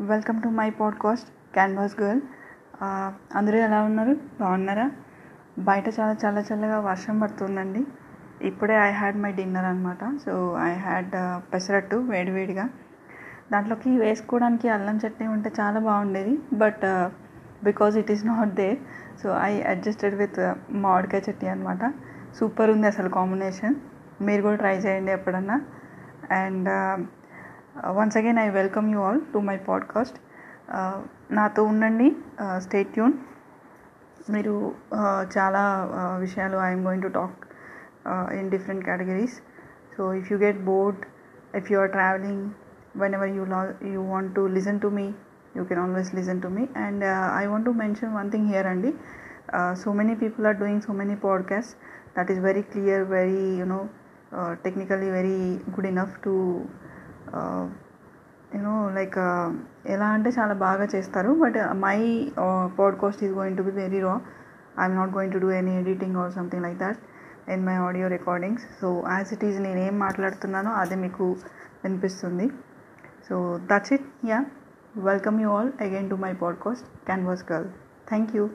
Welcome to my podcast Canvas Girl అందరూ ఎలా ఉన్నారు? బాగున్నారా? బయట చాలా చాలా చల్లగా వర్షం పడుతుందండి. ఇప్పుడే ఐ హ్యాడ్ మై డిన్నర్ అనమాట సో ఐ హ్యాడ్ పెసరట్టు వేడివేడిగా దాంట్లోకి వేసుకోవడానికి అల్లం చట్నీ ఉంటే చాలా బాగుండేది. But because it is not there so I adjusted with మామిడికాయ చట్నీ అనమాట సూపర్ ఉంది అసలు కాంబినేషన్ మీరు కూడా ట్రై చేయండి ఎప్పుడన్నా. And once again I welcome you all to my podcast నాతో ఉండండి. స్టే ట్యూన్ మీరు చాలా విషయాలు I'm going to talk in different categories so if you get bored if you are travelling whenever you law you want to listen to me you can always listen to me and I want to mention one thing here అండి so many people are doing so many podcast that is very clear very you know technically very good enough to you know like ఎలా అంటే చాలా బాగా చేస్తారు. But my podcast is going to be very raw I'm not going to do any editing or something like that in my audio recordings so as it is నేను ఏం మాట్లాడుతున్నానో అది మీకు వినిపిస్తుంది. So that's it yeah welcome you all again to my podcast Canvas Girl thank you